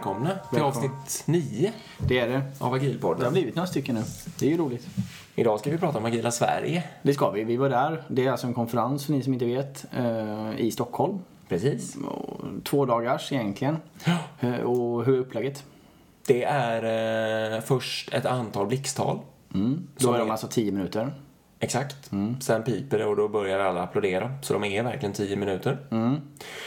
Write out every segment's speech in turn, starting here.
Välkomna till Välkomna. avsnitt 9 Det är det. av Det har Agilpodden. blivit några stycken nu. Det är ju roligt. Idag ska vi prata om Agila Sverige. Det ska vi. Vi var där. Det är alltså en konferens för ni som inte vet eh, i Stockholm. Precis. Två dagars egentligen. Eh, Och hur är upplägget? Det är eh, först ett antal blixttal. Mm. Då är de alltså 10 minuter. Exakt. Sen piper det och då börjar alla applådera. Så de är verkligen 10 minuter.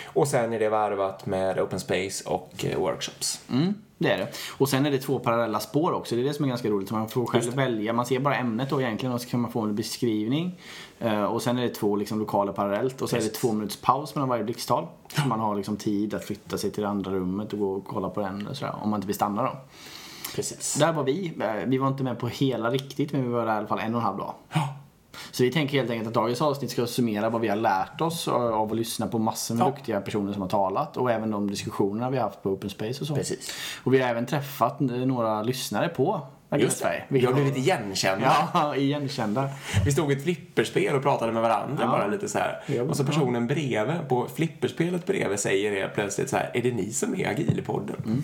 Och sen är det varvat med open space och eh, workshops. Mm, det är det. Och sen är det två parallella spår också. Det är det som är ganska roligt. Man får själv välja. Man ser bara ämnet då egentligen och så kan man få en beskrivning. Eh, och sen är det två liksom, lokaler parallellt. Och så är det Precis. två minuters paus mellan varje blixttal. Så man har liksom tid att flytta sig till det andra rummet och gå och kolla på den. Och sådär, om man inte vill stanna då. Precis. Där var vi. Eh, Vi var inte med på hela riktigt men vi var där i alla fall en och en halv dag. Ja. Så vi tänker helt enkelt att dagens avsnitt ska summera vad vi har lärt oss av att lyssna på massor med Ja. duktiga personer som har talat och även de diskussionerna vi har haft på Open Space och så. Precis. Och vi har även träffat några lyssnare på Just det. Vi har blivit igenkända. Ja, igenkända. Vi stod i ett flipperspel och pratade med varandra Ja. bara lite så här. Och så personen bredvid, på flipperspelet bredvid säger det plötsligt så här. Är det ni som är Agilpodden?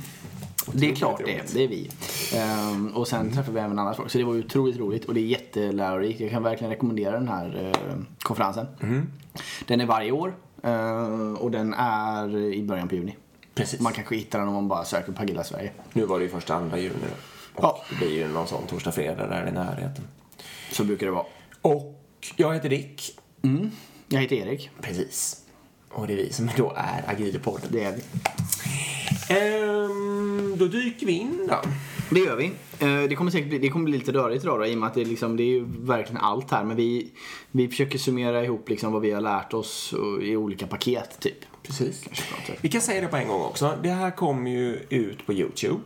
Det är klart det, det är vi. Ehm, och sen träffade vi även andra folk. Så det var ju otroligt roligt och det är jättelärorikt. Jag kan verkligen rekommendera den här eh, konferensen. Mm. Den är varje år eh, och den är i början på juni. Precis. Man kanske hittar den om man bara söker på Agila Sverige. Nu var det ju första andra juni. Och Ja. det blir ju någon sån torsdag, fredag där i närheten. Så brukar det vara. Och jag heter Dick. Mm. Jag heter Erik. Precis. Och det är vi som då är Agilpodden. Det är vi. Ehm, då dyker vi in då. Det gör vi. Eh, Det kommer säkert bli, det kommer bli lite rörigt idag då, i och med att det, är liksom, det är ju verkligen allt här. Men vi, vi försöker summera ihop liksom vad vi har lärt oss och- i olika paket typ. Precis. Sätt. Vi kan säga det på en gång också. Det här kommer ju ut på YouTube.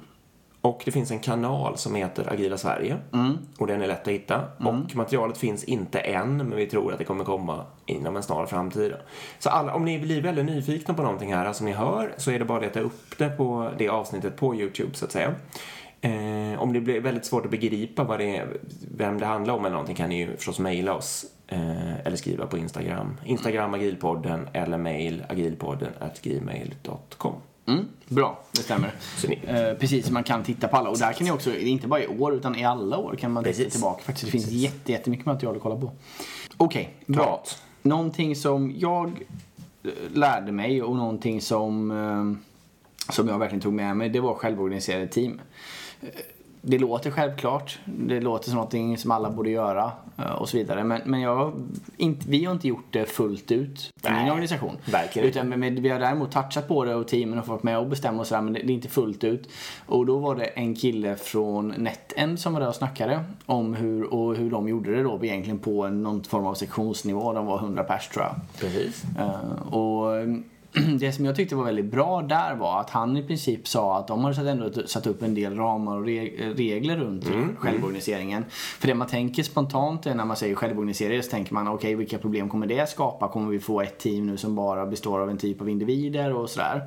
Och det finns en kanal som heter Agila Sverige. Och den är lätt att hitta. Och materialet finns inte än, men vi tror att det kommer komma inom en snar framtid. Så alla, om ni blir väldigt nyfikna på någonting här som ni hör så är det bara att leta upp det på det avsnittet på YouTube så att säga. Eh, om det blir väldigt svårt att begripa vad det är, vem det handlar om eller någonting kan ni ju förstås mejla oss. Eh, eller skriva på Instagram. Instagram agilpodden eller mail agilpodden at gmail.com. Mm, bra, det stämmer. Eh, precis, man kan titta på alla. Och där kan ni också, inte bara i år utan i alla år kan man titta Precis. tillbaka. Faktiskt, det finns jätte, jättemycket material att kolla på. Okej, bra. Klart. Någonting som jag eh, lärde mig och någonting som, eh, som jag verkligen tog med mig, det var självorganiserade team. Det låter självklart, det låter som någonting som alla borde göra eh, och så vidare. Men, men jag, inte, vi har inte gjort det fullt ut i min organisation. verkligen Utan men vi har däremot touchat på det och teamen har fått med och bestämma och sådär men det, det är inte fullt ut. Och då var det en kille från NetEnd som var där och snackade om hur, och hur de gjorde det då egentligen på någon form av sektionsnivå. De var 100 pers tror jag. precis. Eh, och det som jag tyckte var väldigt bra där var att han i princip sa att de satt, ändå satt upp en del ramar och reg- regler runt självorganiseringen. För det man tänker spontant är när man säger självorganisering så tänker man okej vilka problem kommer det skapa? Kommer vi få ett team nu som bara består av en typ av individer och sådär?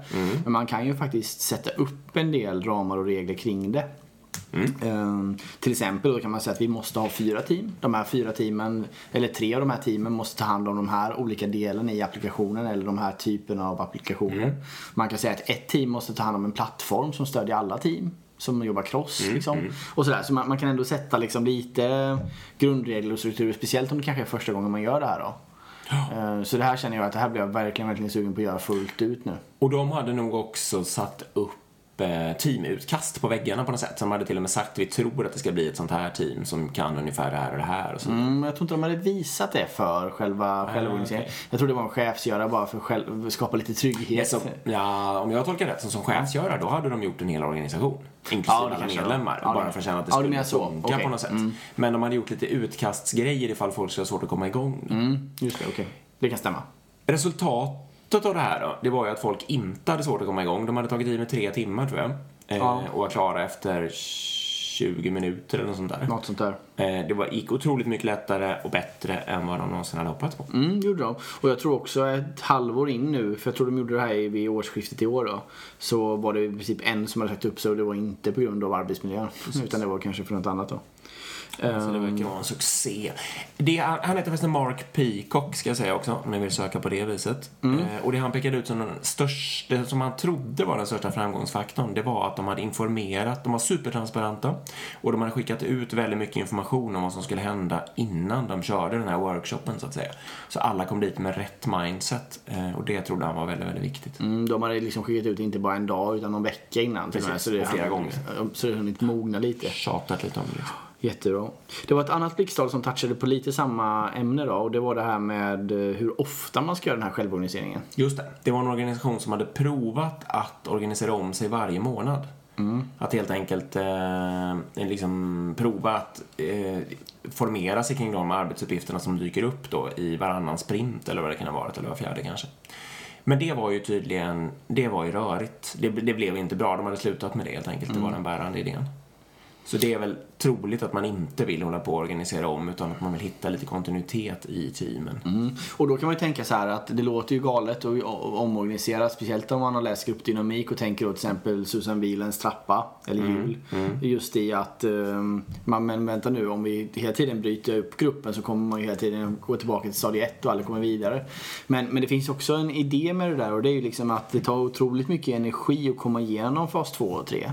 Men man kan ju faktiskt sätta upp en del ramar och regler kring det. Ehm, till exempel då kan man säga att vi måste ha fyra team. De här fyra teamen, eller tre av de här teamen måste ta hand om de här olika delarna i applikationen eller de här typerna av applikationer. Man kan säga att ett team måste ta hand om en plattform som stödjer alla team. Som jobbar cross liksom. Och sådär. Så man, man kan ändå sätta liksom lite grundregler och strukturer. Speciellt om det kanske är första gången man gör det här då. Ehm, Så det här känner jag att det här blir jag verkligen, verkligen sugen på att göra fullt ut nu. Och de hade nog också satt upp eh, teamutkast på väggarna på något sätt. Som hade till och med sagt vi tror att det ska bli ett sånt här team som kan ungefär det här och det här. Och så. Mm, jag tror inte de hade visat det för själva självorganiseringen. okej. Jag tror det var en chefsgöra bara för att själv, skapa lite trygghet. Så, ja, om jag tolkar rätt, som, som chefsgörare, då hade de gjort en hel organisation. Inklusive Ja, alla medlemmar. de- ja, bara för att känna att det ja, skulle menar så. funka Okej. på något sätt. Mm. Men de hade gjort lite utkastsgrejer ifall folk skulle ha svårt att komma igång. Mm, just det, okej. Det kan stämma. Resultatet av det här då, det var ju att folk inte hade svårt att komma igång. De hade tagit i med tre timmar tror jag. Eh, Ja. Och var klara efter 20 minuter eller något sånt där. Något sånt där. Eh, det var, gick otroligt mycket lättare och bättre än vad de någonsin hade hoppats på. Mm, gjorde de. Och jag tror också ett halvår in nu, för jag tror de gjorde det här vid årsskiftet i år då. Så var det i princip en som hade sagt upp sig och det var inte på grund av arbetsmiljön. Utan det var kanske för något annat då. Så det verkar vara en succé. Det, är- han heter förresten Mark Peacock, ska jag säga också, om ni vill söka på det viset. Eh, och det han pekade ut som den största, det som han trodde var den största framgångsfaktorn, det var att de hade informerat, de var supertransparenta och de hade skickat ut väldigt mycket information om vad som skulle hända innan de körde den här workshopen, så att säga. Så alla kom dit med rätt mindset eh, och det trodde han var väldigt, väldigt viktigt. Mm, de hade liksom skickat ut inte bara en dag utan någon vecka innan. till och med. Precis, så det och flera hann- gånger. Så det har hunnit mogna lite. Tjatat lite om det. Liksom. Jättebra. Det var ett annat blixttal som touchade på lite samma ämne då och det var det här med eh, hur ofta man ska göra den här självorganiseringen. Just det. Det var en organisation som hade provat att organisera om sig varje månad. Att helt enkelt eh, liksom prova att eh, formera sig kring de arbetsuppgifterna som dyker upp då i varannan sprint eller vad det kan ha varit, eller var fjärde kanske. Men det var ju tydligen, det var ju rörigt. Det, det blev inte bra, de hade slutat med det helt enkelt. Det var den bärande idén. Så det är väl troligt att man inte vill hålla på och organisera om utan att man vill hitta lite kontinuitet i teamen. Mm. Och då kan man ju tänka så här att det låter ju galet att omorganisera, speciellt om man har läst gruppdynamik och tänker då till exempel Susan Wielands trappa, eller hjul. Just i att, um, man, men vänta nu, om vi hela tiden bryter upp gruppen så kommer man ju hela tiden gå tillbaka till stadie 1 och alla kommer vidare. Men, men det finns också en idé med det där och det är ju liksom att det tar otroligt mycket energi att komma igenom fas 2 och 3.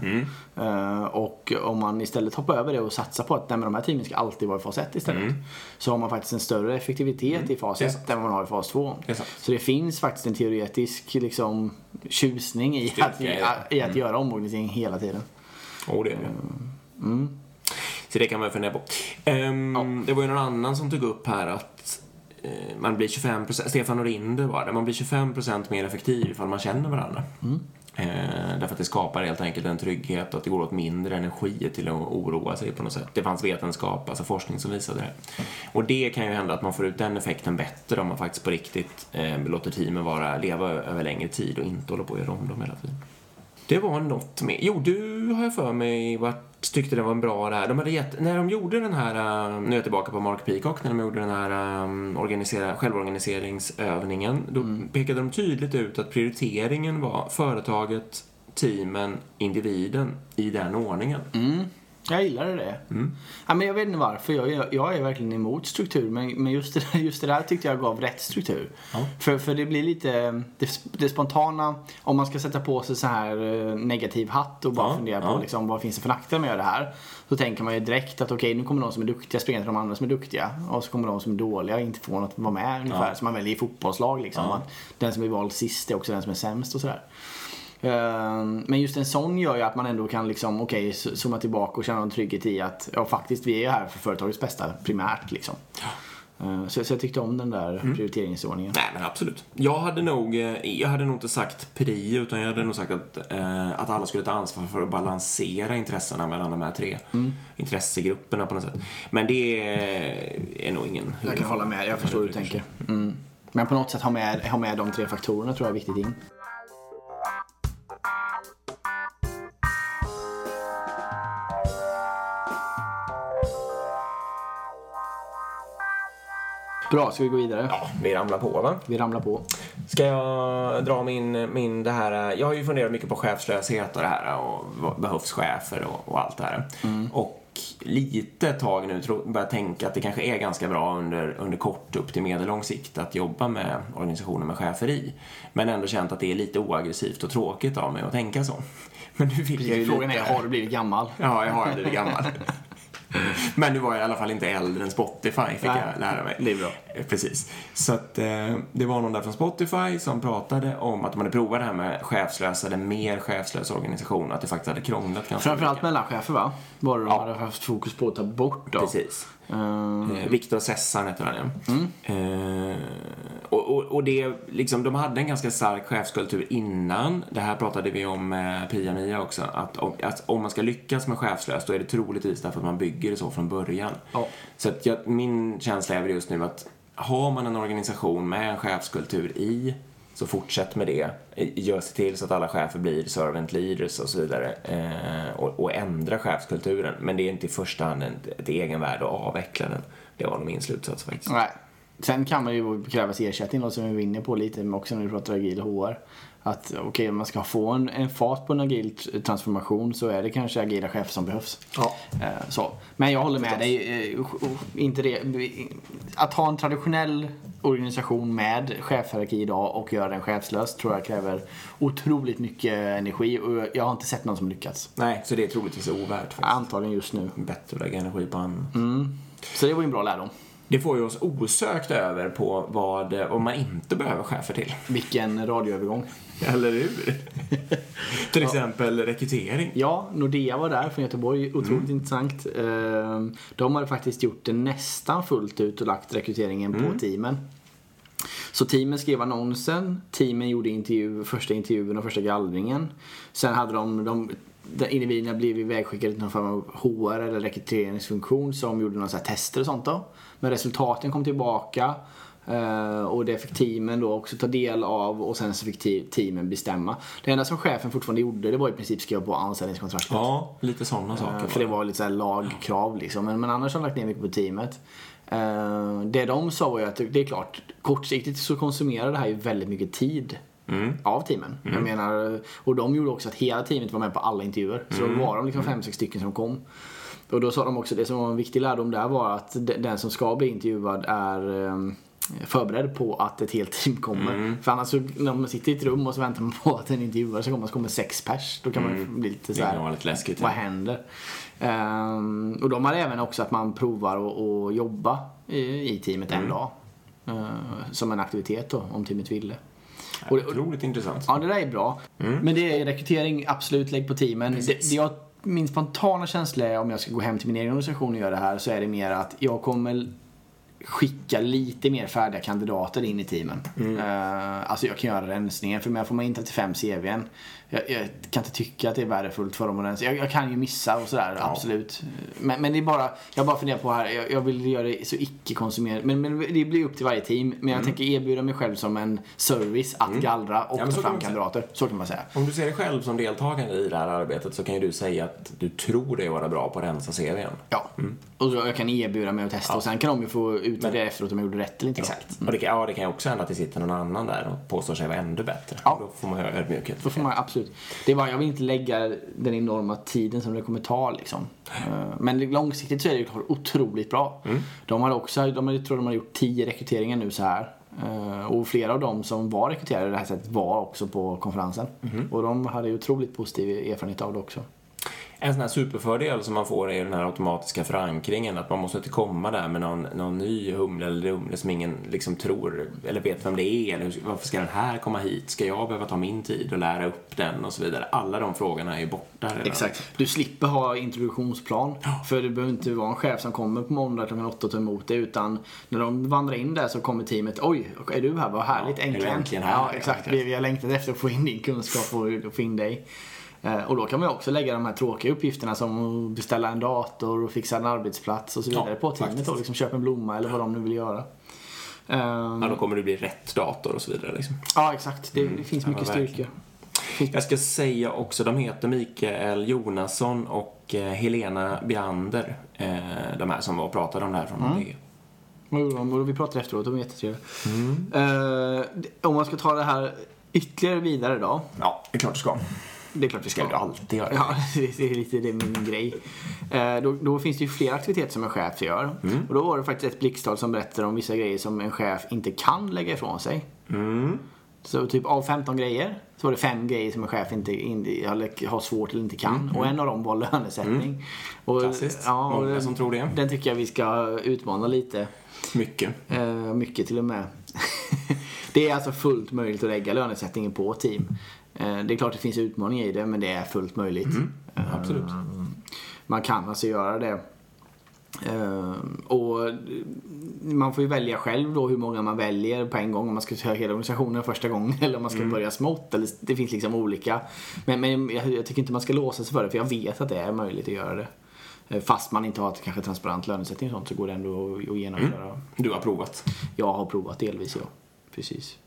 Uh, och om man istället hoppar över det och satsar på att nej, men de här teamen ska alltid vara i fas 1 istället. Så har man faktiskt en större effektivitet i fas Det är 1 sant. än vad man har i fas 2. Det är sant. Så det finns faktiskt en teoretisk liksom, tjusning i Styrka att, det. i, att göra omorganisering hela tiden. Och det är det. Så det kan man ju fundera på. Ehm, Det var ju någon annan som tog upp här att eh, man blir 25 Stefan Norinder var det, man blir 25% mer effektiv ifall man känner varandra. Eh, därför att det skapar helt enkelt en trygghet och att det går åt mindre energi till att oroa sig på något sätt. Det fanns vetenskap, alltså forskning som visade det. Och det kan ju hända att man får ut den effekten bättre om man faktiskt på riktigt eh, låter teamen vara, leva över längre tid och inte håller på att göra om dem hela tiden. Det var något mer. Jo, du har jag för mig varit, tyckte det var en bra där. De hade gett, när de gjorde den här, eh, nu är jag tillbaka på Mark Peacock, när de gjorde den här um, organisera, självorganiseringsövningen, då pekade de tydligt ut att prioriteringen var företaget, teamen, individen i den ordningen. Jag gillade det. Ja, men jag vet inte varför. Jag, jag, jag är verkligen emot struktur. Men, men just, det, just det där tyckte jag gav rätt struktur. För, för det blir lite det, det spontana. Om man ska sätta på sig så här eh, negativ hatt och bara Ja, fundera på ja. liksom, vad finns det för nackdelar med att göra det här. Så tänker man ju direkt att okej, nu kommer de som är duktiga springa till de andra som är duktiga. Och så kommer de som är dåliga inte få något att vara med ungefär. Som man väljer i fotbollslag liksom. Att den som är vald sist är också den som är sämst och sådär. Ehm, Men just en sån gör ju att man ändå kan liksom, okej, okay, zooma tillbaka och känna en trygghet i att ja, faktiskt vi är här för företagets bästa primärt liksom. Ehm, Så, så jag tyckte om den där prioriteringsordningen. Nej, men absolut. Jag hade nog, eh, jag hade nog inte sagt pri, utan jag hade nog sagt att, eh, att alla skulle ta ansvar för att balansera intressena mellan de här tre intressegrupperna på något sätt. Men det är nog ingen... Jag kan hålla med, jag förstår hur du tänker. Mm. Men på något sätt ha med, ha med de tre faktorerna tror jag är viktigt in. Bra, ska vi gå vidare? Ja, vi ramlar på va? Vi ramlar på. Ska jag dra min, min det här, jag har ju funderat mycket på chefslöshet och det här och vad behövs chefer och, och allt det här. Och lite tag nu börjar tänka att det kanske är ganska bra under, under kort upp till medellång sikt att jobba med organisationer med chefer i. Men ändå känt att det är lite oaggressivt och tråkigt av mig att tänka så. Men nu vill jag ju Frågan lite... är, har du blivit gammal? Ja, jag har blivit gammal. Men nu var jag i alla fall inte äldre än Spotify, fick Nej, jag lära mig. det är bra. Precis. Så att eh, det var någon där från Spotify som pratade om att de hade provat det här med chefslösa, eller mer chefslösa organisationer, att det faktiskt hade krånglat ganska Framförallt mycket. mellanchefer va? Var det de Ja. hade haft fokus på att ta bort då? Precis. Ehm, Eh, Viktor Sessan heter han ja. Eh, och, och, och det, liksom, de hade en ganska stark chefskultur innan. Det här pratade vi om med Pia-Mia också. Att om, att om man ska lyckas med chefslöst då är det troligtvis därför att man bygger det så från början. Ja. Så att jag, min känsla är väl just nu att har man en organisation med en chefskultur i så fortsätt med det. Gör se till så att alla chefer blir servant leaders och så vidare. Eh, och, och ändra chefskulturen. Men det är inte i första hand ett, ett egenvärde att avveckla den. Det var nog min slutsats faktiskt. Nej. Sen kan man ju krävas ersättning, något som vi var inne på lite men också när vi pratar agil HR. att okej, okay, om man ska få en, en fart på en agil transformation så är det kanske agila chefer som behövs. Ja. Eh, så. Men jag håller med dig. Eh, inte det, att ha en traditionell organisation med chefhierarki idag och göra den chefslös tror jag kräver otroligt mycket energi och jag har inte sett någon som lyckats. Nej, så det är troligtvis ovärt. Faktiskt. Antagligen just nu. Bättre att lägga energi på annat. Mm. Så det var ju en bra lärdom. Det får ju oss osökt över på vad, vad man inte behöver chefer till. Vilken radioövergång. Eller hur? till exempel ja. rekrytering. Ja, Nordea var där från Göteborg. Otroligt mm. intressant. Ehm, de hade faktiskt gjort det nästan fullt ut och lagt rekryteringen mm. på teamen. Så teamen skrev annonsen, teamen gjorde intervju, första intervjun och första gallringen. Sen hade de, de individerna blev ivägskickade till någon form av HR eller rekryteringsfunktion som gjorde några tester och sånt då. Men resultaten kom tillbaka eh, och det fick teamen då också ta del av och sen så fick teamen bestämma. Det enda som chefen fortfarande gjorde det var i princip skriva på anställningskontraktet. Ja, lite sådana saker. Eh, för det var lite så lagkrav liksom. Men, men annars har de lagt ner mycket på teamet. Eh, det de sa var ju att det är klart, kortsiktigt så konsumerar det här ju väldigt mycket tid. Mm. av teamen. Mm. Jag menar, och de gjorde också att hela teamet var med på alla intervjuer. Så mm. då var de liksom fem, sex stycken som kom. Och då sa de också, det som var en viktig lärdom där var att den som ska bli intervjuad är ehm, förberedd på att ett helt team kommer. Mm. För annars så, när man sitter i ett rum och så väntar man på att en intervjuare ska komma så kommer sex pers. Då kan mm. man bli lite såhär, lite läskigt, vad händer? Um, och de hade även också att man provar att jobba i, i teamet mm. en dag. Uh, som en aktivitet då, om teamet ville. Och, Otroligt intressant. Ja, det där är bra. Mm. Men det är rekrytering, absolut, lägg på teamen. Det, det jag, min spontana känsla är om jag ska gå hem till min egen organisation och göra det här så är det mer att jag kommer skicka lite mer färdiga kandidater in i teamen. Mm. Uh, alltså jag kan göra rensningen för mig får man in 35 CVn jag, jag, kan inte tycka att det är värdefullt för dem att rensa. Jag, jag kan ju missa och sådär, ja. absolut. Men, men det är bara, jag bara funderar på här, jag, jag vill göra det så icke-konsumerat. Men, men det blir upp till varje team. Men jag mm. tänker erbjuda mig själv som en service att mm. gallra och ja, ta fram kandidater. Så kan man säga. Om du ser dig själv som deltagande i det här arbetet så kan ju du säga att du tror dig vara bra på att rensa CVn. Ja, mm. och så jag kan erbjuda mig att testa ja. och sen kan de ju få utvärdera efteråt om jag gjorde rätt eller inte. Exakt. Och det kan, ja, det kan ju också hända att det sitter någon annan där och påstår sig vara ännu bättre. Ja. Då får man ödmjukhet. Då får man absolut absolut. Det var, jag vill inte lägga den enorma tiden som det kommer ta liksom. Eh, men långsiktigt så är det otroligt bra. Mm. De har också, de har, jag tror de har gjort tio rekryteringar nu så här. Eh, och flera av dem som var rekryterade det här sättet var också på konferensen. Mm. Och de hade otroligt positiv erfarenhet av det också. En sån här superfördel som man får är den här automatiska förankringen. Att man måste inte komma där med någon, någon ny humle eller humle som ingen liksom tror eller vet vem det är. Eller varför ska den här komma hit? Ska jag behöva ta min tid och lära upp den och så vidare? Alla de frågorna är ju borta redan. Exakt. Du slipper ha introduktionsplan. För det behöver inte vara en chef som kommer på måndag klockan åtta och tar emot det. Utan när de vandrar in där så kommer teamet. Oj, är du här? Vad härligt. Ja, äntligen. äntligen här? Ja, exakt. Vi, vi har längtat efter att få in din kunskap och få in dig. Eh, och då kan man också lägga de här tråkiga uppgifterna som att beställa en dator och fixa en arbetsplats och så vidare ja, på teamet och liksom köpa en blomma eller vad de nu vill göra. ja, då kommer det bli rätt dator och så vidare liksom. Ja, exakt. Det, mm. det finns mycket styrka. Jag ska säga också, de heter Mikael Jonasson och eh, Helena Beander. Eh, de här som var och pratade om det här från mm. Vi pratade efteråt, de är jättetrevliga. Mm. om man ska ta det här ytterligare vidare då. Ja, det är klart du ska. Det är klart vi ska. Det alltid göra. Ja, det är lite det är min grej. Eh, då, då, finns det ju flera aktiviteter som en chef gör. Mm. Och då var det faktiskt ett blixttal som berättade om vissa grejer som en chef inte kan lägga ifrån sig. Mm. Så typ av 15 grejer så var det fem grejer som en chef inte, inte har svårt eller inte kan. Mm. Och en av dem var lönesättning. Mm. Och, Klassiskt. Ja, Många som tror det. Den tycker jag vi ska utmana lite. Mycket. Eh, mycket till och med. det är alltså fullt möjligt att lägga lönesättningen på team. Eh, det är klart det finns utmaningar i det men det är fullt möjligt. Mm, absolut. Eh, man kan alltså göra det. Eh, och man får ju välja själv då hur många man väljer på en gång. Om man ska köra hela organisationen första gången eller om man ska mm. börja smått. Eller, det finns liksom olika. Men, men jag, jag, tycker inte man ska låsa sig för det för jag vet att det är möjligt att göra det. Fast man inte har kanske transparent lönesättning och sånt så går det ändå att genomföra. Mm. Du har provat? Jag har provat delvis ja. Precis.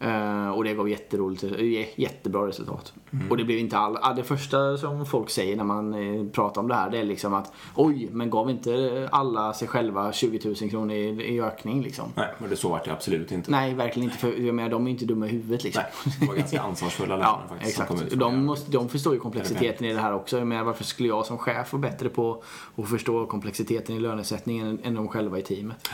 Eh, och det gav jätteroligt, eh, jättebra resultat. Och det blev inte all, ah, det första som folk säger när man eh, pratar om det här det är liksom att oj, men gav inte alla sig själva 20 000 kronor i, i ökning liksom? Nej, men det så vart det absolut inte. Nej, verkligen inte. För jag menar, de är inte dumma i huvudet liksom. Nej, det var ganska ansvarsfulla löner Ja, faktiskt. som kom ut exakt. De, måste, de förstår ju komplexiteten i det här också. Jag menar, varför skulle jag som chef vara bättre på att förstå komplexiteten i lönesättningen än, än de själva i teamet?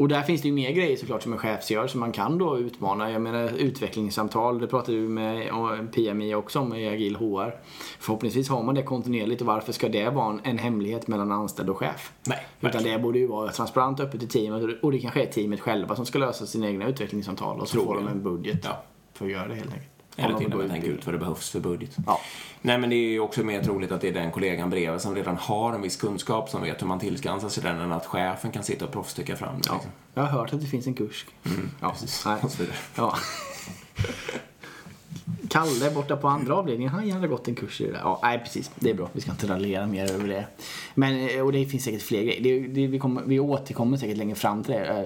Och där finns det ju mer grejer såklart som en chef gör som man kan då utmana. Jag menar utvecklingssamtal, det pratade du med PMI också om i Agil HR. Förhoppningsvis har man det kontinuerligt och varför ska det vara en, en hemlighet mellan anställd och chef? Nej, Utan det borde ju vara transparent och öppet i teamet och det- kanske är teamet själva som ska lösa sina egna utvecklingssamtal och så får de en budget Ja. för att göra det helt enkelt. Eller till och med tänka ut vad det behövs för budget. Ja. Nej, men det är ju också mer troligt att det är den kollegan bredvid som redan har en viss kunskap som vet hur man tillskansar sig den än att chefen kan sitta och proffstycka fram det. Ja. Liksom. Jag har hört att det finns en kurs. ja. precis. Nej. Ja. Kalle borta på andra avdelningen, han hade gått en kurs i det där. Ja, nej precis, det är bra. Vi ska inte raljera mer över det. Men, eh, och det finns säkert fler grejer. Det, det, vi, kommer, vi återkommer säkert längre fram till det. Eh,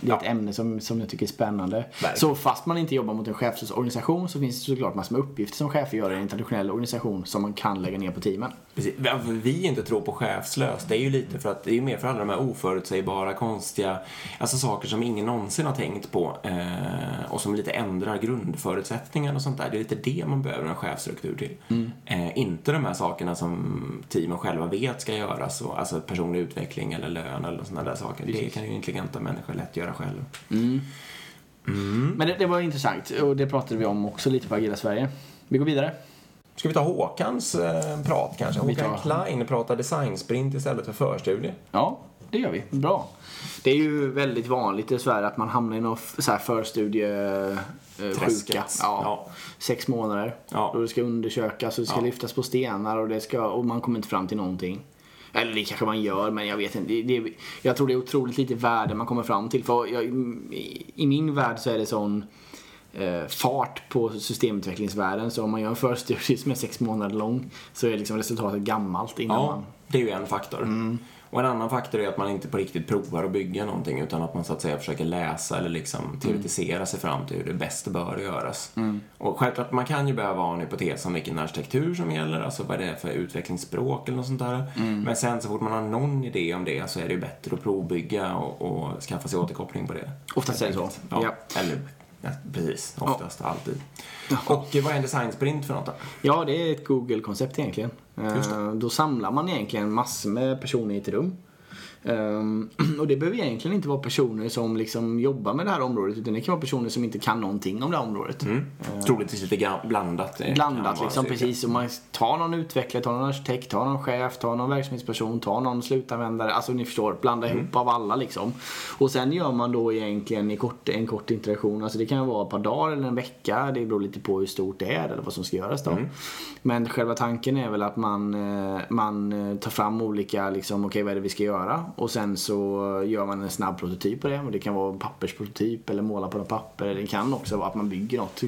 Det är ett ämne som, som jag tycker är spännande. Verkligen. Så fast man inte jobbar mot en chefsorganisation så finns det såklart massor med uppgifter som chefer gör i en internationell organisation som man kan lägga ner på teamen. Precis. Varför vi inte tror på chefslöst, det är ju lite för att det är mer för alla de här oförutsägbara, konstiga, alltså saker som ingen någonsin har tänkt på eh, och som lite ändrar grundförutsättningarna och sånt där. Lite det man behöver en chefsstruktur till. Eh, inte de här sakerna som teamen själva vet ska göras, och, alltså personlig utveckling eller lön eller sådana där saker. Det kan ju intelligenta människor lätt göra själv. Men det, det var intressant och det pratade vi om också lite på Agila Sverige. Vi går vidare. Ska vi ta Håkans eh, prat kanske? Håkan tar- Klein pratar designsprint istället för förstudie. Ja, det gör vi. Bra. Det är ju väldigt vanligt dessvärre att man hamnar i någon f- så här förstudiesjuka. Träsket. Ja. Ja. Sex månader. Ja. Och det ska undersökas och det ska Ja. lyftas på stenar och, det ska, och man kommer inte fram till någonting. Eller det kanske man gör, men jag vet inte. Det, det, jag tror det är otroligt lite värde man kommer fram till. För jag, i, min värld så är det sån eh, fart på systemutvecklingsvärlden. Så om man gör en förstudie som är sex månader lång så är liksom resultatet gammalt innan Ja, man... det är ju en faktor. Och en annan faktor är att man inte på riktigt provar att bygga någonting utan att man så att säga försöker läsa eller liksom teoretisera sig fram till hur det bäst bör göras. Och självklart, man kan ju behöva ha en hypotes om vilken arkitektur som gäller, alltså vad det är för utvecklingsspråk eller något sånt där. Men sen så fort man har någon idé om det så är det ju bättre att provbygga och, och skaffa sig återkoppling på det. Oftast är det så. Ja, Ja. eller ja, precis, oftast, alltid. Och eh, vad är en designsprint för något då? Ja, det är ett Google-koncept egentligen. Eh, Då samlar man egentligen massor med personer i ett rum. Ehm, och det behöver egentligen inte vara personer som liksom jobbar med det här området utan det kan vara personer som inte kan någonting om det här området. Troligtvis lite blandat. eh, Blandat liksom, precis. Om man tar någon utvecklare, tar någon arkitekt, tar någon chef, tar någon verksamhetsperson, tar någon slutanvändare. Alltså ni förstår, blanda Mm. ihop av alla liksom. Och sen gör man då egentligen i kort, en kort interaktion. Alltså det kan vara ett par dagar eller en vecka. Det beror lite på hur stort det är eller vad som ska göras då. Mm. Men själva tanken är väl att man, eh, man eh, tar fram olika, liksom, okej vad är det vi ska göra? Och sen så gör man en snabb prototyp på det. Och det kan vara en pappersprototyp eller måla på något papper. Det kan också vara att man bygger något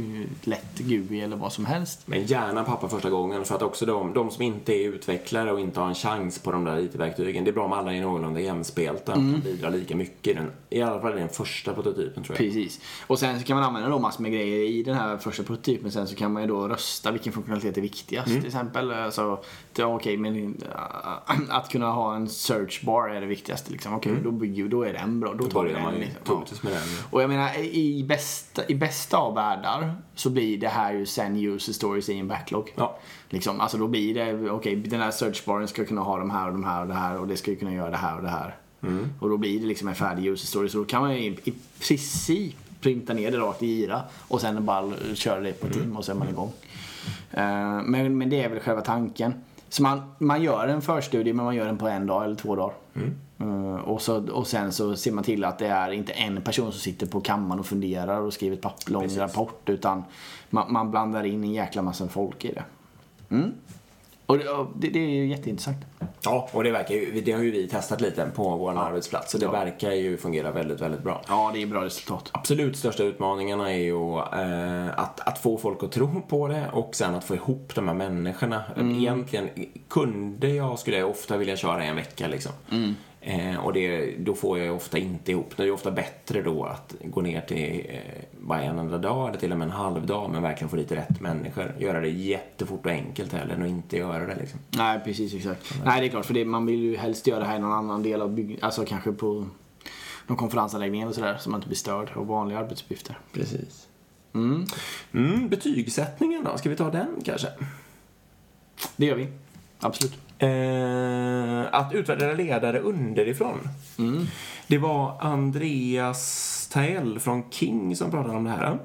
lätt GUI eller vad som helst. Men gärna pappa första gången för att också de, de som inte är utvecklare och inte har en chans på de där IT-verktygen. Det är bra om alla är någorlunda jämspelta och kan bidra lika mycket i den. I alla fall i den första prototypen tror jag. Precis. Och sen så kan man använda då massor med grejer i den här första prototypen. Sen så kan man ju då rösta vilken funktionalitet är viktigast. Till exempel alltså, okej, men äh, att kunna ha en search bar är det viktigaste. Liksom. Okej, då, bygger, då är den bra. Då, Då tar vi den. liksom. Ja. med den. Och jag menar, i bästa, i bästa av världar så blir det här ju sen user stories i en backlog. Ja. Liksom, alltså då blir det, okej, den här searchbaren ska kunna ha de här och de här och det här och det ska kunna göra det här och det här. Och då blir det liksom en färdig user story. Så då kan man ju i, princip printa ner det rakt i IRA och sen bara köra det på team och så är man igång. Eh, men, men det är väl själva tanken. Så man, man gör en förstudie men man gör den på en dag eller två dagar. Eh, och, så, och sen så ser man till att det är inte en person som sitter på kammaren och funderar och skriver ett papp, lång Precis. rapport utan man, man blandar in en jäkla massa folk i det. Mm. Och det, och det, det är ju jätteintressant. Ja, och det verkar ju, det har ju vi testat lite på vår arbetsplats så det Ja. verkar ju fungera väldigt, väldigt bra. Ja, det är bra resultat. Absolut största utmaningarna är ju eh, att, att få folk att tro på det och sen att få ihop de här människorna. Egentligen kunde jag, skulle jag ofta vilja köra en vecka liksom. Eh, och det, då får jag ofta inte ihop det. Är ofta bättre då att gå ner till eh, bara en enda dag eller till och med en halv dag men verkligen få dit rätt människor. Göra det jättefort och enkelt heller än att inte göra det liksom. Nej, precis exakt. Nej, det är klart. För det, man vill ju helst göra det här i någon annan del av bygg... Alltså kanske på någon konferensanläggning eller sådär. Så man inte blir störd av vanliga arbetsuppgifter. Precis. Mm. Mm, betygssättningen då, ska vi ta den kanske? Det gör vi. Absolut. Eh, att utvärdera ledare underifrån. Mm. Det var Andreas Taell från King som pratade om det här.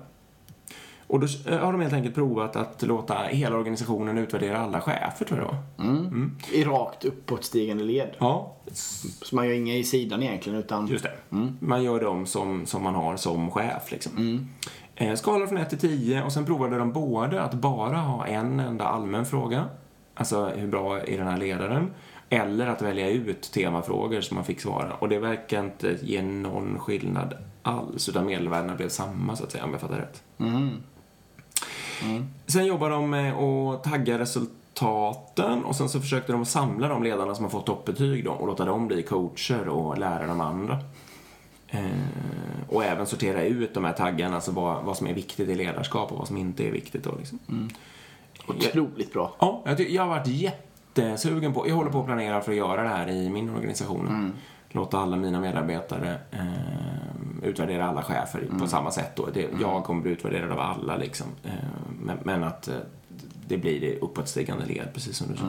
Och då eh, har de helt enkelt provat att låta hela organisationen utvärdera alla chefer, tror jag var. Mm. I rakt uppåtstigande led. Ja, Så man gör inga i sidan egentligen utan... just det. Man gör dem som, som man har som chef. Liksom. Eh, skala från 1 till 10 och sen provade de både att bara ha en enda allmän fråga, alltså hur bra är den här ledaren, eller att välja ut temafrågor som man fick svara. Och det verkar inte ge någon skillnad alls, utan medelvärdena blev samma så att säga, om jag fattar rätt. Mm. Sen jobbar de med att tagga resultaten och sen så försökte de samla de ledarna som har fått toppbetyg då och låta dem bli coacher och lära de andra. Eh, och även sortera ut de här taggarna, alltså vad, vad som är viktigt i ledarskap och vad som inte är viktigt då liksom. Otroligt bra. Ja, jag, jag har varit jättesugen på, jag håller på att planera för att göra det här i min organisation. Låta alla mina medarbetare eh, utvärdera alla chefer på samma sätt då. Det, Jag kommer bli utvärderad av alla liksom. Eh, men, men att eh, det blir det uppåtstigande led, precis som du sa.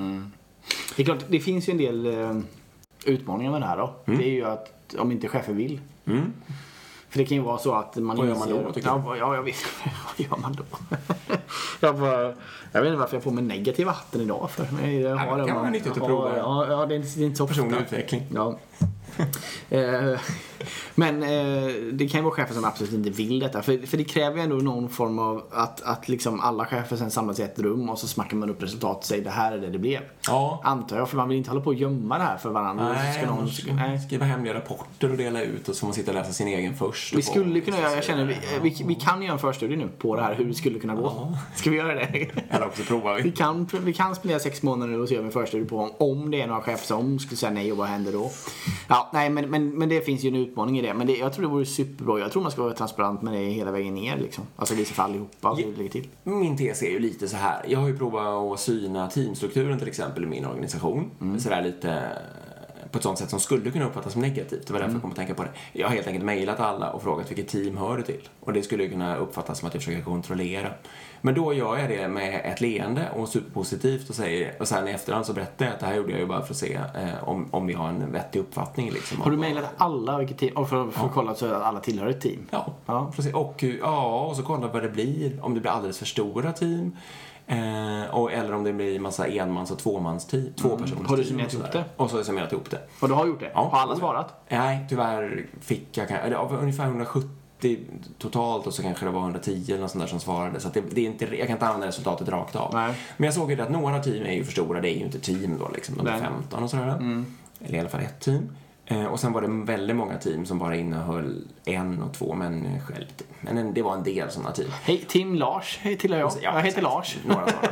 Det är klart, det finns ju en del eh, utmaningar med det här då. Det är ju att om inte chefer vill. Mm. För det kan ju vara så att man Vad gör man då, tycker ja, du? vad- ja, jag vet. vad gör man då? jag, bara, jag vet inte varför jag får med negativa hatten idag för. Men jag har det kan vara nyttigt att prova. Ja, ja, det är inte, så. Personlig utveckling. Ja. Eh, Men eh, det kan ju vara chefer som absolut inte vill detta. För, för det kräver ju ändå någon form av att, att liksom alla chefer sen samlas i ett rum och så smackar man upp resultat och säger det här är det det blev. Ja. Antar jag, för man vill inte hålla på och gömma det här för varandra. Nej, Ska någon, annars nej. skriva hemliga rapporter och dela ut och så får man sitta och läsa sin egen först. Vi skulle kunna göra, jag känner, vi, vi, vi kan göra en förstudie nu på det här, hur det skulle kunna gå. Ska vi göra det? Eller också provar Vi vi. kan, vi kan spendera sex månader nu och så gör vi en förstudie på om, om det är några chefer som skulle säga nej och vad händer då? Ja, nej men, men, men det finns ju en utmaning i det. Men det, jag tror det vore superbra. Jag tror man ska vara transparent med det hela vägen ner liksom. Alltså visa för allihopa hur det ligger till. Min tes är ju lite så här. Jag har ju provat att syna teamstrukturen till exempel i min organisation. Sådär lite på ett sånt sätt som skulle kunna uppfattas som negativt. Det var därför jag kom att tänka på det. Jag har helt enkelt mejlat alla och frågat vilket team hör du till. Och det skulle kunna uppfattas som att jag försöker kontrollera. Men då gör jag det med ett leende och superpositivt och säger, och sen i efterhand så berättar jag att det här gjorde jag ju bara för att se eh, om, om vi har en vettig uppfattning liksom. Har du mejlat alla vilket team? Och för, för att kolla så att alla tillhör ett team? Ja, Ja. Och, ja, och så kolla vad det blir. Om det blir alldeles för stora team. Eh, och, eller om det blir massa enmans och tvåmans team. Tvåpersoners Mm. Har du summerat ihop det? Och så har jag summerat ihop det. Och du har gjort det? Ja. Har alla svarat? Nej, tyvärr fick jag kan- eller av ungefär 170 totalt och så kanske det var 110 eller något sånt där som svarade. Så det, det är inte, jag kan inte använda resultatet rakt av. Nej. Men jag såg ju att några team är ju för stora. Det är ju inte team då liksom. De är Nej. Mm. 15 och sådär. Eller i alla fall ett team. Eh, och sen var det väldigt många team som bara innehöll en och två människor. Men en- det var en del sådana team. Hej, Tim Lars. Hej, tillhör jag. jag heter. Lars. Några sådana.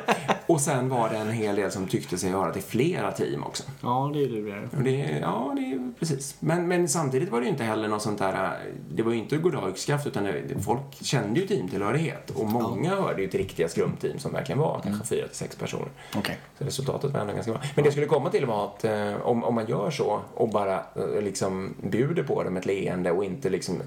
Och sen var det en hel del som tyckte sig höra till flera team också. Ja, det är det. Och det, ja, det är precis. Men, men samtidigt var det ju inte heller något sånt där, det var ju inte goddag yxskaft utan det, folk kände ju teamtillhörighet. Och många hörde ju till riktiga skrumteam som verkligen var kanske fyra till sex personer. Okej. Så resultatet var ändå ganska bra. Men det jag skulle komma till var att eh, om, om man gör så och bara eh, liksom bjuder på det med ett leende och inte liksom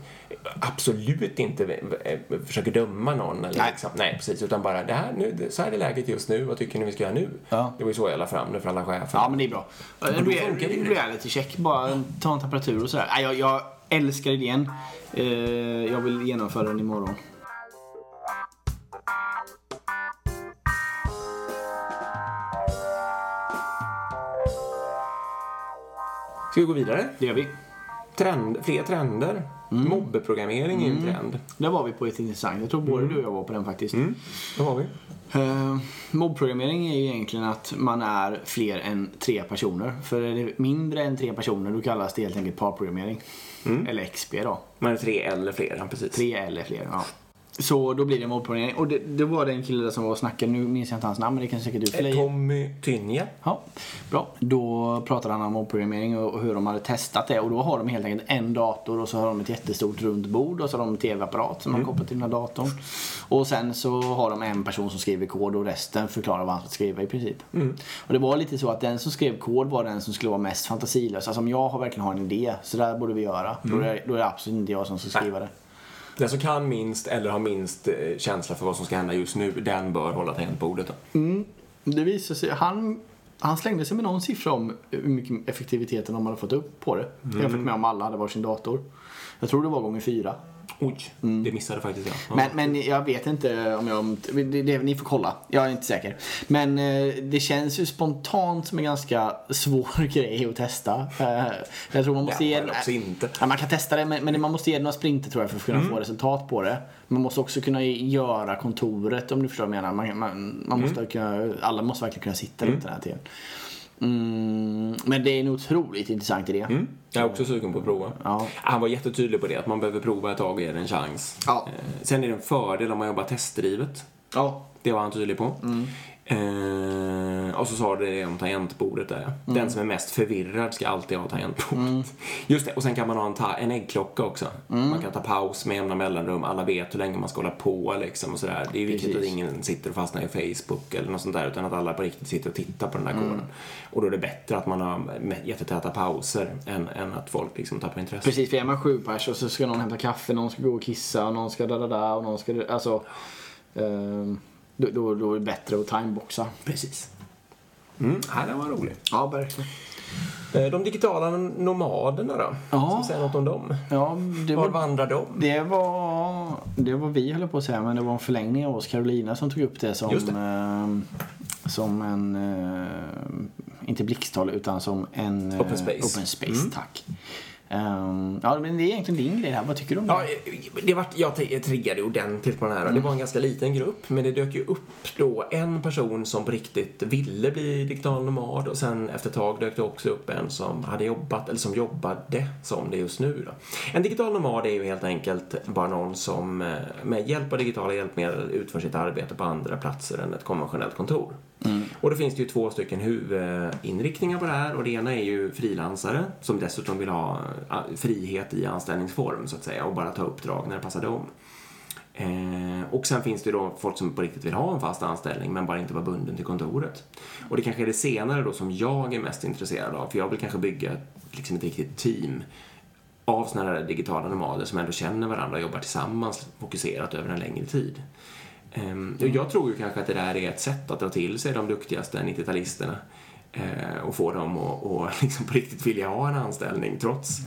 absolut inte eh, försöker döma någon. Eller Nej. Liksom, nej, precis. Utan bara, det här, nu, så här är läget just nu, vad tycker ni vi ska göra nu? Ja. Det var ju så jag la fram det för alla chefer. Ja, men det är bra. En reality check. Bara ta en temperatur och sådär. Jag, jag älskar idén. Eh, jag vill genomföra den imorgon. Ska vi gå vidare? Det gör vi. Trend, fler trender. Mm. Mobbeprogrammering är ju en trend. Där var vi på ett intressant. Jag tror både du och jag var på den faktiskt. Mm. Det har vi. Uh, mobbprogrammering är ju egentligen att man är fler än tre personer. För är det mindre än tre personer då kallas det helt enkelt parprogrammering. Eller XP då. Man är tre eller fler, ja, precis. Tre eller fler, ja. Så då blir det moddprogrammering. Och det, det var det en kille där som var och snackade, nu minns jag inte hans namn men det kan säkert du fylla i. Tommy Tynje. Ja, bra. Då pratade han om moddprogrammering och hur de hade testat det. Och då har de helt enkelt en dator och så har de ett jättestort runt bord och så har de en tv-apparat som man kopplar till den här datorn. Och sen så har de en person som skriver kod och resten förklarar vad han ska skriva i princip. Och det var lite så att den som skrev kod var den som skulle vara mest fantasilös. Alltså om jag har verkligen har en idé, så där borde vi göra. Då, är, då är det absolut inte jag som ska skriva det. Den som kan minst eller har minst eh, känsla för vad som ska hända just nu, den bör hålla tangentbordet. Då. Det visade sig, han, han slängde sig med någon siffra om hur mycket effektiviteten de hade fått upp på det. Jämfört med om alla hade varsin dator. Jag tror det var gånger fyra. Oj, det missade faktiskt jag. Ja. Men, men jag vet inte om jag... Det, det, ni får kolla. Jag är inte säker. Men eh, det känns ju spontant som en ganska svår grej att testa. Eh, jag tror man måste ge... också inte. Ja, man kan testa det, men, men man måste ge några sprinter tror jag för att kunna få resultat på det. Man måste också kunna göra kontoret om du förstår vad jag menar. Man, man, man måste kunna, alla måste verkligen kunna sitta runt den här tiden. Mm, men det är en otroligt intressant idé. Mm. Jag är också sugen på att prova. Ja. Han var jättetydlig på det, att man behöver prova ett tag och ge det en chans. Ja. Eh, Sen är det en fördel om man jobbar testdrivet. Ja. Det var han tydlig på. Mm. Eh, och så sa det det om tangentbordet där. Mm. Den som är mest förvirrad ska alltid ha tangentbordet. Just det, och sen kan man ha en, ta- en äggklocka också. Mm. Man kan ta paus med jämna mellanrum. Alla vet hur länge man ska hålla på liksom och sådär. Det är viktigt Precis. att ingen sitter och fastnar i Facebook eller något sånt där utan att alla på riktigt sitter och tittar på den här Mm. koden. Och då är det bättre att man har jättetäta pauser än, än att folk liksom tappar intresse. Precis, för är man sju pers och så ska någon hämta kaffe, någon ska gå och kissa, och någon ska och någon ska... Alltså... ehm, då, då, då är det bättre att timeboxa. Precis. Mm, ja, den var rolig. Ja, verkligen. Eh, De digitala nomaderna då? Ja. Ska vi säga något om dem? Ja, det Var var, vandrar de? det var... Det var vi höll på att säga, men det var en förlängning av oss, Carolina, som tog upp det som... Det. ehm, som en... eh, inte blixttal, utan som en... eh, Open space. Open space, tack. Ehm, ja, men det är egentligen din grej här. Vad tycker du om det? Ja, det var, jag triggade ordentligt på den här. Det var en ganska liten grupp, men det dök ju upp då en person som på riktigt ville bli digital nomad och sen efter ett tag dök det också upp en som hade jobbat, eller som jobbade som det just nu då. En digital nomad är ju helt enkelt bara någon som eh, med hjälp av digitala hjälpmedel utför sitt arbete på andra platser än ett konventionellt kontor. Mm. Och då finns det ju två stycken huvudinriktningar på det här och det ena är ju frilansare som dessutom vill ha frihet i anställningsform så att säga och bara ta uppdrag när det passar dem. Eh, och sen finns det ju då folk som på riktigt vill ha en fast anställning men bara inte vara bunden till kontoret. Och det kanske är det senare då som jag är mest intresserad av för jag vill kanske bygga liksom ett riktigt team av sådana här digitala nomader som ändå känner varandra och jobbar tillsammans fokuserat över en längre tid. Och jag tror ju kanske att det där är ett sätt att dra till sig de duktigaste 90-talisterna eh, och få dem att att liksom på riktigt vilja ha en anställning trots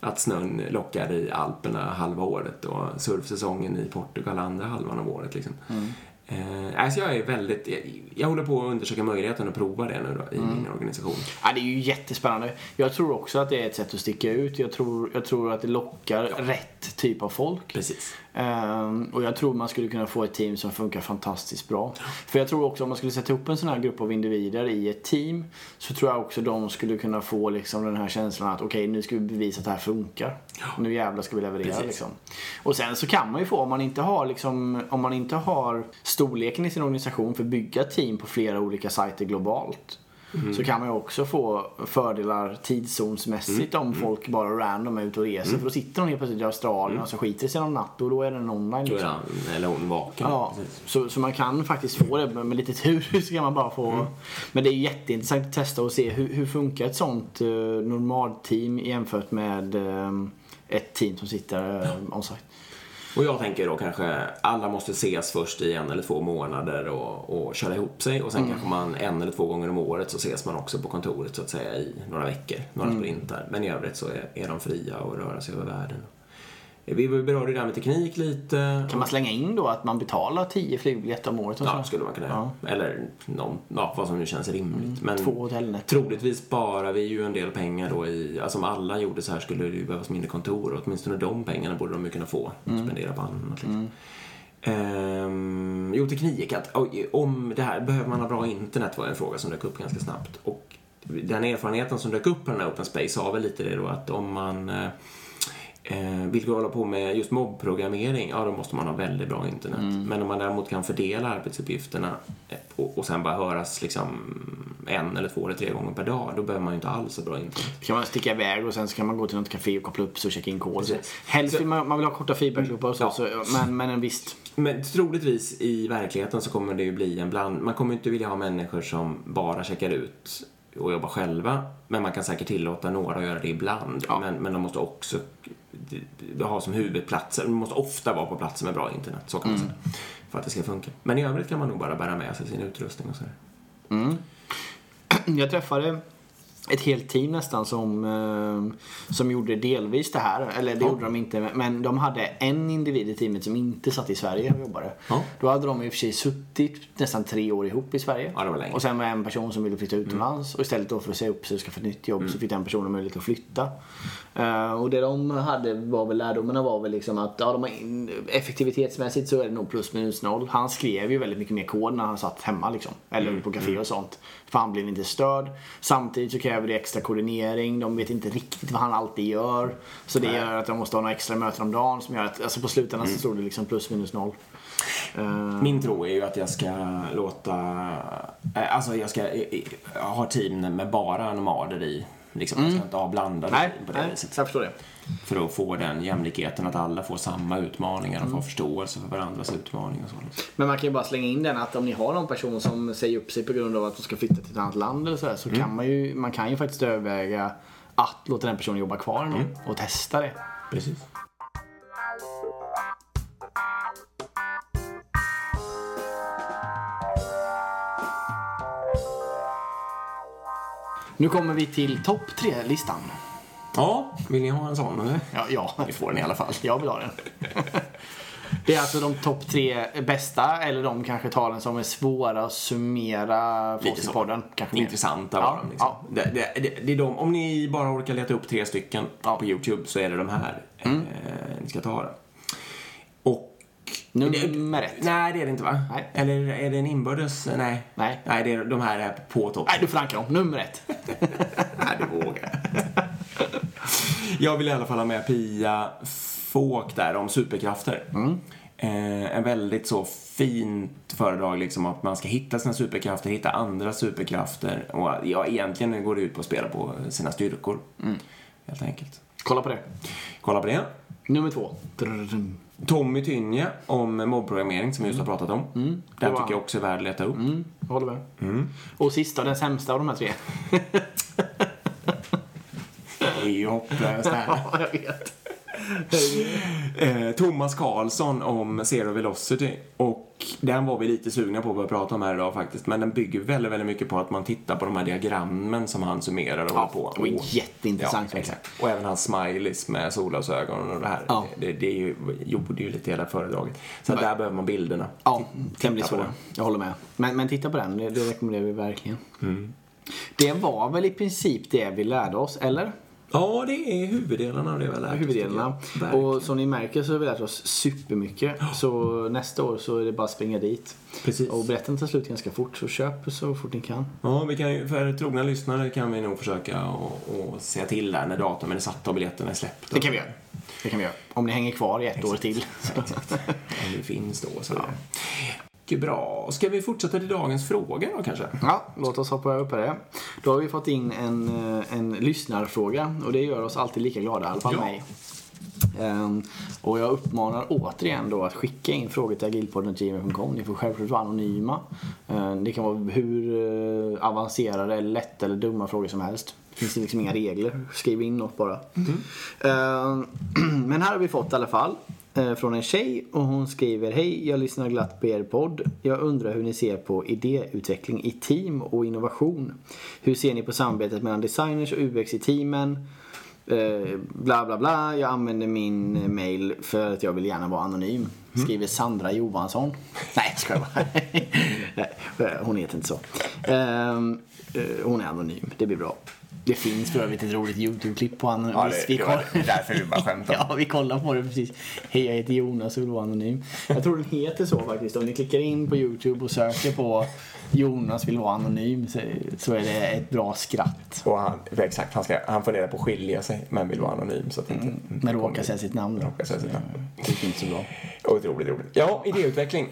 att snön lockar i Alperna halva året och surfsäsongen i Portugal andra halvan av året. Liksom. Eh, alltså jag är väldigt, jag, jag håller på att undersöka möjligheten att prova det nu då, i min organisation. Ja, det är ju jättespännande. Jag tror också att det är ett sätt att sticka ut. Jag tror, jag tror att det lockar rätt typ av folk. Precis. Ehm, och jag tror man skulle kunna få ett team som funkar fantastiskt bra. För jag tror också om man skulle sätta upp en sån här grupp av individer i ett team så tror jag också de skulle kunna få liksom den här känslan att okej nu ska vi bevisa att det här funkar. Nu jävlar ska vi leverera liksom. Och sen så kan man ju få om man inte har liksom, om man inte har storleken i sin organisation för att bygga team på flera olika sajter globalt. Så kan man ju också få fördelar tidszonsmässigt om folk bara random är ute och reser. För då sitter de helt plötsligt i Australien och så skiter sig någon natt och då är den online. Liksom. han eller hon vaken. Ja, så, så man kan faktiskt få det med lite tur så kan man bara få. Men det är jätteintressant att testa och se hur, hur funkar ett sånt uh, normalteam jämfört med eh, ett team som sitter uh, on-site. Och jag tänker då kanske alla måste ses först i en eller två månader och, och köra ihop sig och sen kanske man en eller två gånger om året så ses man också på kontoret så att säga i några veckor, några sprintar. Men i övrigt så är, är de fria att röra sig över världen. Vi berörde det där med teknik lite. Kan man slänga in då att man betalar 10 flygbiljetter om året? Och Ja, så? skulle man kunna göra. Eller någon, ja, vad som nu känns rimligt. Men Två hotellnätter. troligtvis sparar vi ju en del pengar då i, alltså om alla gjorde så här skulle det ju behövas mindre kontor och åtminstone de pengarna borde de ju kunna få och spendera på annat. Liksom. Ehm, jo, teknik. Att, om det här, behöver man ha bra internet var en fråga som dök upp ganska snabbt. Och den erfarenheten som dök upp på den här Open Space sa väl lite det då att om man eh, vill du hålla på med just mobbprogrammering, ja då måste man ha väldigt bra internet. Mm. Men om man däremot kan fördela arbetsuppgifterna eh, och, och sen bara höras liksom en eller två eller tre gånger per dag, då behöver man ju inte alls så bra internet. kan man sticka iväg och sen så kan man gå till något café och koppla upp sig och checka in kod. Helst Så- vill man, man vill ha korta feedbackloopar och så, Ja. så men, men en visst. Men troligtvis i verkligheten så kommer det ju bli en bland... Man kommer inte vilja ha människor som bara checkar ut och jobbar själva. Men man kan säkert tillåta några att göra det ibland. Ja. Men, men de måste också ha som huvudplatser. De måste ofta vara på platser med bra internet, så kan man säga. För att det ska funka. Men i övrigt kan man nog bara bära med sig sin utrustning och så. Jag träffade ett helt team nästan som, eh, som gjorde delvis det här. Eller det gjorde de inte, men de hade en individ i teamet som inte satt i Sverige och jobbade. Ja. Då hade de i och för sig suttit nästan tre år ihop i Sverige. Ja, det var länge. Och sen var det en person som ville flytta utomlands och istället då för att säga upp sig och skaffa ett nytt jobb så fick den personen möjlighet att flytta. Eh, och det de hade var väl lärdomarna var väl liksom att ja, de har in, effektivitetsmässigt så är det nog plus minus noll. Han skrev ju väldigt mycket mer kod när han satt hemma liksom. Eller på café och sånt. För han blev inte störd. Samtidigt så kräver det extra koordinering. De vet inte riktigt vad han alltid gör. Så det Nej. gör att de måste ha några extra möten om dagen som gör att alltså på slutändan så stod det liksom plus minus noll. Eh, Min tro är ju att jag ska låta... eh, Alltså jag ska eh, ha team med bara nomader i. Liksom, Jag ska inte ha blandade nej, på det nej, viset. jag förstår det. För att få den jämlikheten att alla får samma utmaningar och får förståelse för varandras utmaningar och så. liksom. Men man kan ju bara slänga in den att om ni har någon person som säger upp sig på grund av att de ska flytta till ett annat land eller sådär så kan man ju, man kan ju faktiskt överväga att låta den personen jobba kvar ändå och testa det. Precis. Nu kommer vi till topp tre-listan. Ja, vill ni ha en sån eller? Ja, ja, Ni får den i alla fall. jag vill ha den. Det är alltså de topp tre bästa eller de kanske talen som är svåra att summera för oss i podden. Kanske. Intressanta Ja, var de. Liksom. ja. Det, det, det, det är de, om ni bara orkar leta upp tre stycken på YouTube så är det de här Mm. eh, ni ska ta. Det. Nummer ett. Nej, det är det inte va? Nej. Eller är det en inbördes? Nej. Nej. Nej, det är, de här är på topp. Nej, du får ranka dem. Nummer ett. Nej, du vågar. Jag vill i alla fall ha med Pia Fåk där om superkrafter. Eh, en väldigt så fint föredrag liksom att man ska hitta sina superkrafter, hitta andra superkrafter och ja, egentligen går det ut på att spela på sina styrkor. Helt enkelt. Kolla på det. Kolla på det. Nummer två. Tommy Tynje om mobbprogrammering som vi just har pratat om. Den det var tycker jag också är värd att leta upp. Mm, jag håller med. Och sista, den sämsta av de här tre. Det är ju hopplöst här. ja, jag vet. Eh, Thomas Karlsson om Zero Velocity. Och den var vi lite sugna på att börja prata om här idag faktiskt. Men den bygger väldigt, väldigt mycket på att man tittar på de här diagrammen som han summerar och håller på. och jätteintressant Ja, exakt. Och även hans smileys med solglasögon och det här. Ja. Det, det är ju, gjorde ju lite hela föredraget. Så att där behöver man bilderna. Ja, tämligen så. Jag håller med. Men, men titta på den, det, det rekommenderar vi verkligen. Det var väl i princip det vi lärde oss, eller? Ja, det är huvuddelarna av det vi har lärt oss, Huvuddelarna. Och som ni märker så har vi lärt oss supermycket. Så nästa år så är det bara att springa dit. Precis. Och berättelsen tar slut ganska fort, så köp så fort ni kan. Ja, vi kan för trogna lyssnare kan vi nog försöka och, och säga till där när datumen är satta och biljetterna är släppta. Det kan vi göra. Det kan vi göra. Om ni hänger kvar i ett år till. Om det finns då så vidare. Mycket bra. Ska vi fortsätta till dagens fråga då kanske? Ja, låt oss hoppa över på det. Då har vi fått in en, eh, en lyssnarfråga och det gör oss alltid lika glada, i alla fall Ja. mig. Ehm, och jag uppmanar återigen då att skicka in frågor till agilpodden.gmail.com. Ni får självklart vara anonyma. Ehm, det kan vara hur eh, avancerade, lätta eller dumma frågor som helst. Det finns liksom inga regler. Skriv in något bara. Ehm, men här har vi fått i alla fall från en tjej och hon skriver Hej, jag lyssnar glatt på er podd. Jag undrar hur ni ser på idéutveckling i team och innovation. Hur ser ni på samarbetet mellan designers och UX i teamen? Eh, bla bla bla, jag använder min eh, mail för att jag vill gärna vara anonym. Skriver Sandra Johansson. Nej, ska jag bara. Hon heter inte så. Ehm, eh, hon är anonym. Det blir bra. Det finns för övrigt ett roligt YouTube-klipp på honom. Ja, det, vi det var därför du bara skämtade. Ja, vi kollar på det precis. Hej, jag heter Jonas och vill vara anonym. Jag tror den heter så faktiskt. Om ni klickar in på YouTube och söker på Jonas vill vara anonym så, så är det ett bra skratt. Och han, exakt, han, ska, han funderar på att skilja sig men vill vara anonym. Så att inte, Mm. Men råkar säga sitt namn då. Råkar säga sitt namn. Det är inte så bra. Otroligt roligt. Ja, idéutveckling.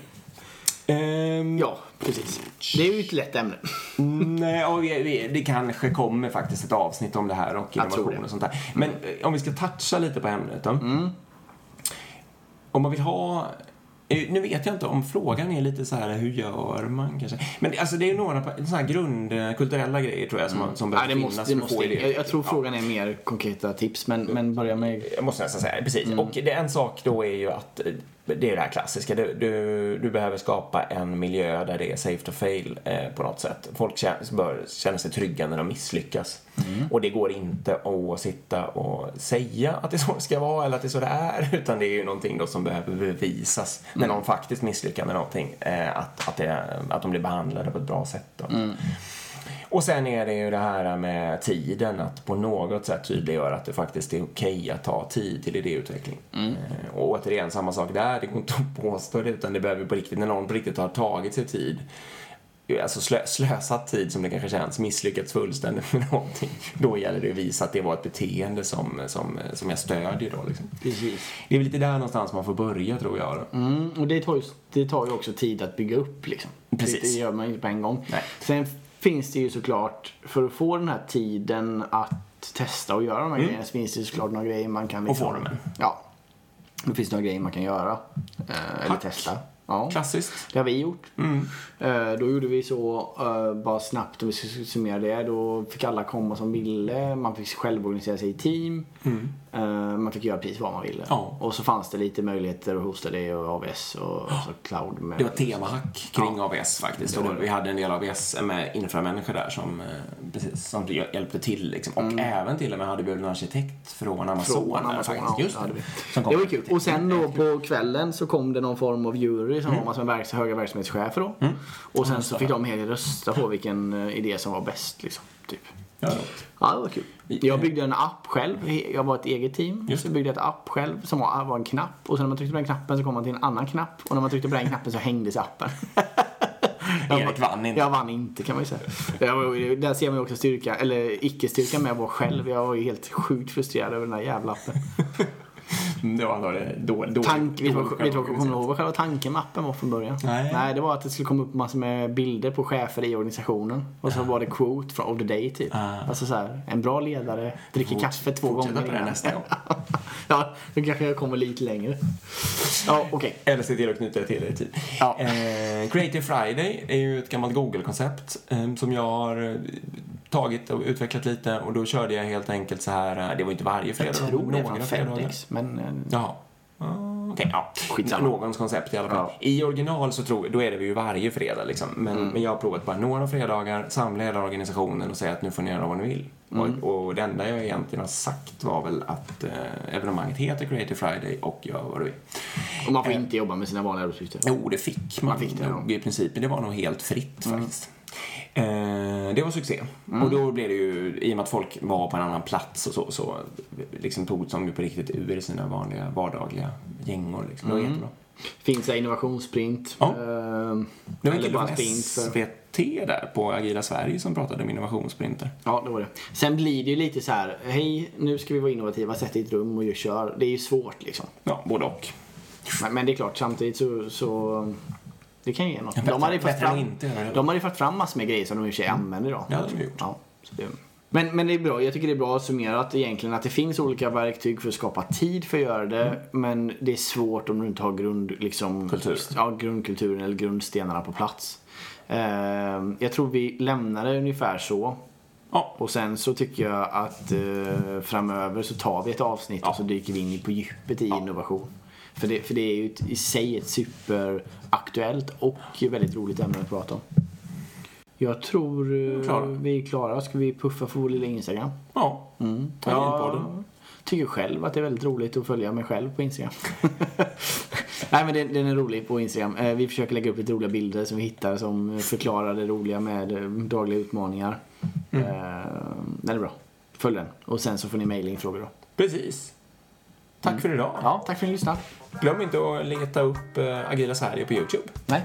Ehm, Ja, precis. Det är ju ett lätt ämne. Nej, och det kanske kommer faktiskt ett avsnitt om det här och innovation det. och sånt där. Men eh, om vi ska toucha lite på ämnet då. Mm. Om man vill ha eh, nu vet jag inte om frågan är lite så här, hur gör man kanske? Men det- alltså det är några pa- så här grundkulturella grejer tror jag som, som Mm. Ja, behöver det finnas måste, det för att få måste. idéer. Jag, jag tror frågan är mer konkreta tips, men, men börja med... Jag måste nästan säga det, precis. Mm. Och det, en sak då är ju att eh, det är det här klassiska. Du, du, du behöver skapa en miljö där det är safe to fail eh, på något sätt. Folk känner, bör känna sig trygga när de misslyckas. Mm. Och det går inte att sitta och säga att det är så det ska vara eller att det är så det är. Utan det är ju någonting då som behöver bevisas när Mm. någon faktiskt misslyckas med någonting. Eh, att, att, det, att de blir behandlade på ett bra sätt. Då. Mm. Och sen är det ju det här med tiden, att på något sätt tydliggöra att det faktiskt är okej att ta tid till idéutveckling. Mm. Eh, Och återigen, samma sak där, det går inte att påstå det, utan det behöver på riktigt, när någon på riktigt har tagit sig tid, alltså slö, slösat tid som det kanske känns, misslyckats fullständigt med någonting, då gäller det att visa att det var ett beteende som, som, som jag stödjer då liksom. Precis. Det är väl lite där någonstans man får börja tror jag. Då. Mm, och det tar, ju, det tar ju också tid att bygga upp liksom. Precis. Det, det gör man ju inte på en gång. Nej. Sen finns det ju såklart, för att få den här tiden att testa och göra de här grejerna så finns det ju såklart några grejer man kan liksom, få dem med. Ja. Det finns några grejer man kan göra. Eh, eller testa. Ja. Klassiskt. Det har vi gjort. Mm. Eh, då gjorde vi så, eh, bara snabbt om vi ska summera det. Då fick alla komma som ville. Man fick självorganisera sig i team. Eh, man fick göra precis vad man ville. Mm. Ja. Och så fanns det lite möjligheter att hosta det och AVS och så cloud. Med, Det var temahack kring AVS faktiskt. Det det, vi hade en del AVS med inframänniskor där som, precis, som hjälpte till. Liksom. Och även till och med hade vi en arkitekt från Amazon. Mm. Från där Amazon, faktiskt. ja, Just det Det var kul. Och sen då på kvällen så kom det någon form av jury Mm. som var massor med verks- höga verksamhetschefer då. Och sen så fick de helt rösta på vilken eh, idé som var bäst liksom. Typ. Ja. Ja, det var kul. Jag byggde en app själv. Jag var ett eget team. Just Så jag byggde ett app själv som var, var en knapp. Och sen när man tryckte på den knappen så kom man till en annan knapp. Och när man tryckte på den knappen så hängdes appen. Erik vann inte. Jag vann inte kan man ju säga. Jag var, där ser man ju också styrka, eller icke-styrkan med att vara själv. Jag var ju helt sjukt frustrerad över den där jävla appen. Det var ändå det dåligt. dåligt Tank, vet du vad dåligt vet du vad- kommer ihåg själva tanken med appen var från början? Nej. Nej, det var att det skulle komma upp massor med bilder på chefer i organisationen. Och så var det quote från of the day typ. Ah. Alltså så här, en bra ledare dricker kaffe två gånger på det nästa gång. ja, då kanske jag kommer lite längre. Ja, okej. Eller se till att knyta det till er tid. Ja. Eh, Creative Friday är ju ett gammalt Google-koncept eh, som jag har eh, tagit och utvecklat lite och då körde jag helt enkelt så här, eh, det var inte varje fredag, Jag tror det fredagar. Fedex, men... eh, Jaha. Ah, Okej, ja. Skitsamma. Någons koncept i alla fall. Ja. I original så tror då är det ju varje fredag liksom. Men, Mm. men jag har provat bara några fredagar, samla hela organisationen och säga att nu får ni göra vad ni vill. Mm. Och, och det enda jag egentligen har sagt var väl att eh, evenemanget heter Creative Friday och gör vad du vill. Och man får inte jobba med sina vanliga arbetsuppgifter. Jo, det fick man. Man fick det, ja. I princip. Det var nog helt fritt faktiskt. Eh, det var succé. Och då blev det ju, i och med att folk var på en annan plats och så, så liksom tog de ju på riktigt ur sina vanliga vardagliga gängor. Liksom. Det var jättebra. Finns det innovationssprint? Ja. Eh, Det var kille bara för... SVT där på Agila Sverige som pratade om innovationssprinter. Ja, det var det. Sen blir det ju lite så här, hej, nu ska vi vara innovativa, sätt i ett rum och kör. Det är ju svårt liksom. Ja, både och. Men, men det är klart, samtidigt så, så det kan ju ge något. Bättre- de hade ju fått fram, inte de hade fått fram massor med grejer som de i och för sig använder idag. Ja, det har de gjort. Ja, så det, men, men det är bra, jag tycker det är bra summerat egentligen att det finns olika verktyg för att skapa tid för att göra det. Men det är svårt om du inte har grund, liksom, Kultur. Ja, grundkulturen eller grundstenarna på plats. Eh, jag tror vi lämnar det ungefär så. Ja, Och sen så tycker jag att eh, framöver så tar vi ett avsnitt och så dyker vi in på djupet i innovation. För det, för det är ju i sig ett superaktuellt och väldigt roligt ämne att prata om. Jag tror eh, klara. vi är klara. Ska vi puffa för vår lilla Instagram? Ja. Mm. Jag tycker själv att det är väldigt roligt att följa mig själv på Instagram. Nej men den, är rolig på Instagram. Eh, vi försöker lägga upp lite roliga bilder som vi hittar som förklarar det roliga med eh, dagliga utmaningar. Mm. Den är bra. Följ den. Och sen så får ni mejla då. Precis. Tack mm. för idag. Ja, tack för att ni lyssnade. Glöm inte att leta upp eh, Agila Sverige på Youtube. Nej.